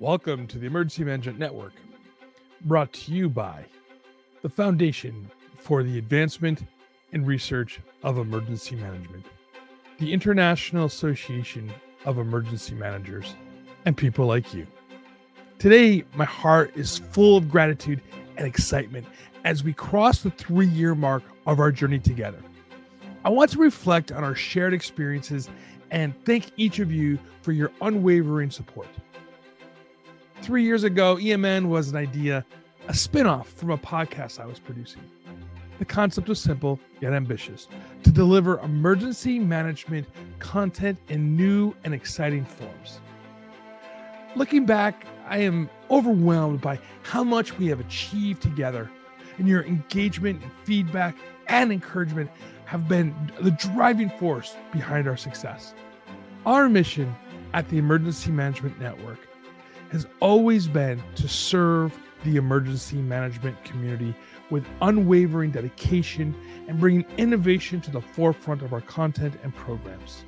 Welcome to the Emergency Management Network, brought to you by the Foundation for the Advancement and Research of Emergency Management, the International Association of Emergency Managers, and people like you. Today, my heart is full of gratitude and excitement as we cross the three year mark of our journey together. I want to reflect on our shared experiences and thank each of you for your unwavering support. Three years ago, EMN was an idea, a spinoff from a podcast I was producing. The concept was simple yet ambitious to deliver emergency management content in new and exciting forms. Looking back, I am overwhelmed by how much we have achieved together, and your engagement and feedback and encouragement have been the driving force behind our success. Our mission at the Emergency Management Network has always been to serve the emergency management community with unwavering dedication and bringing innovation to the forefront of our content and programs.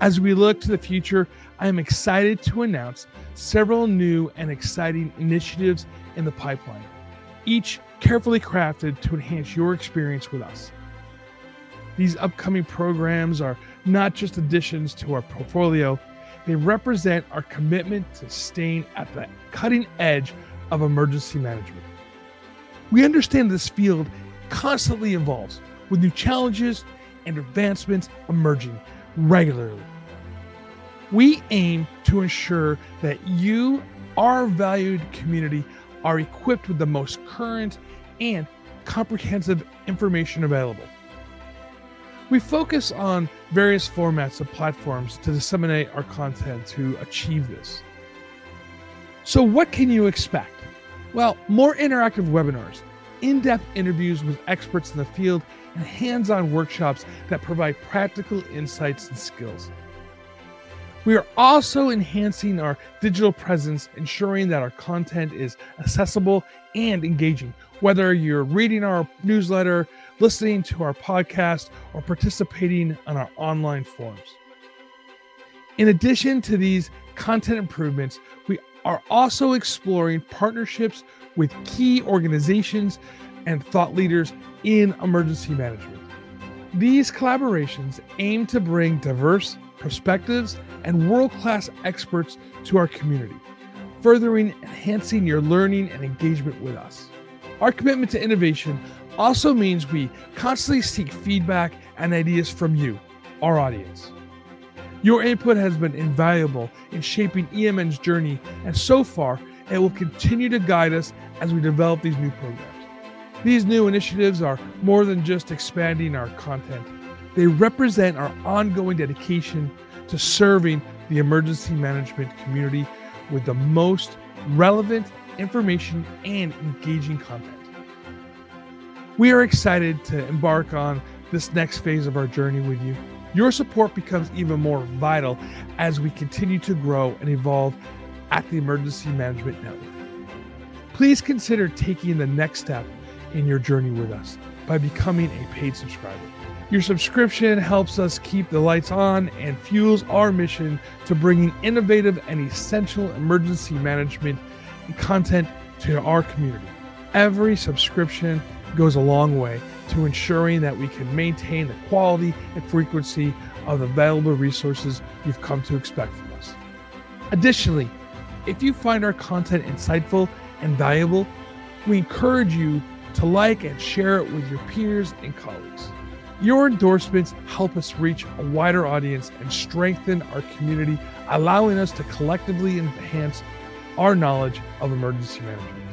As we look to the future, I am excited to announce several new and exciting initiatives in the pipeline, each carefully crafted to enhance your experience with us. These upcoming programs are not just additions to our portfolio, they represent our commitment to staying at the cutting edge of emergency management. We understand this field constantly evolves with new challenges and advancements emerging regularly. We aim to ensure that you, our valued community, are equipped with the most current and comprehensive information available. We focus on various formats and platforms to disseminate our content to achieve this. So, what can you expect? Well, more interactive webinars, in depth interviews with experts in the field, and hands on workshops that provide practical insights and skills. We are also enhancing our digital presence, ensuring that our content is accessible and engaging. Whether you're reading our newsletter, listening to our podcast, or participating on our online forums. In addition to these content improvements, we are also exploring partnerships with key organizations and thought leaders in emergency management. These collaborations aim to bring diverse perspectives and world class experts to our community, furthering enhancing your learning and engagement with us. Our commitment to innovation also means we constantly seek feedback and ideas from you, our audience. Your input has been invaluable in shaping EMN's journey, and so far, it will continue to guide us as we develop these new programs. These new initiatives are more than just expanding our content, they represent our ongoing dedication to serving the emergency management community with the most relevant information and engaging content. We are excited to embark on this next phase of our journey with you. Your support becomes even more vital as we continue to grow and evolve at the Emergency Management Network. Please consider taking the next step in your journey with us by becoming a paid subscriber. Your subscription helps us keep the lights on and fuels our mission to bringing innovative and essential emergency management content to our community. Every subscription goes a long way to ensuring that we can maintain the quality and frequency of the available resources you've come to expect from us. Additionally, if you find our content insightful and valuable, we encourage you to like and share it with your peers and colleagues. Your endorsements help us reach a wider audience and strengthen our community, allowing us to collectively enhance our knowledge of emergency management.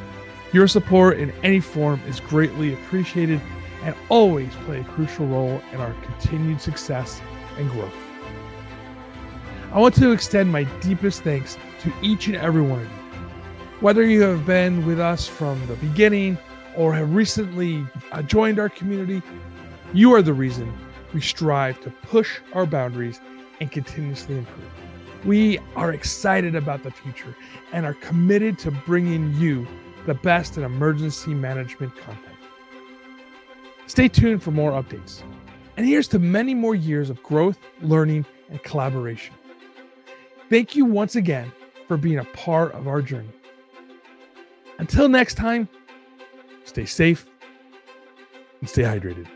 Your support in any form is greatly appreciated and always play a crucial role in our continued success and growth. I want to extend my deepest thanks to each and every one of you. Whether you have been with us from the beginning or have recently uh, joined our community, you are the reason we strive to push our boundaries and continuously improve. We are excited about the future and are committed to bringing you the best in emergency management content. Stay tuned for more updates. And here's to many more years of growth, learning, and collaboration. Thank you once again for being a part of our journey. Until next time, stay safe and stay hydrated.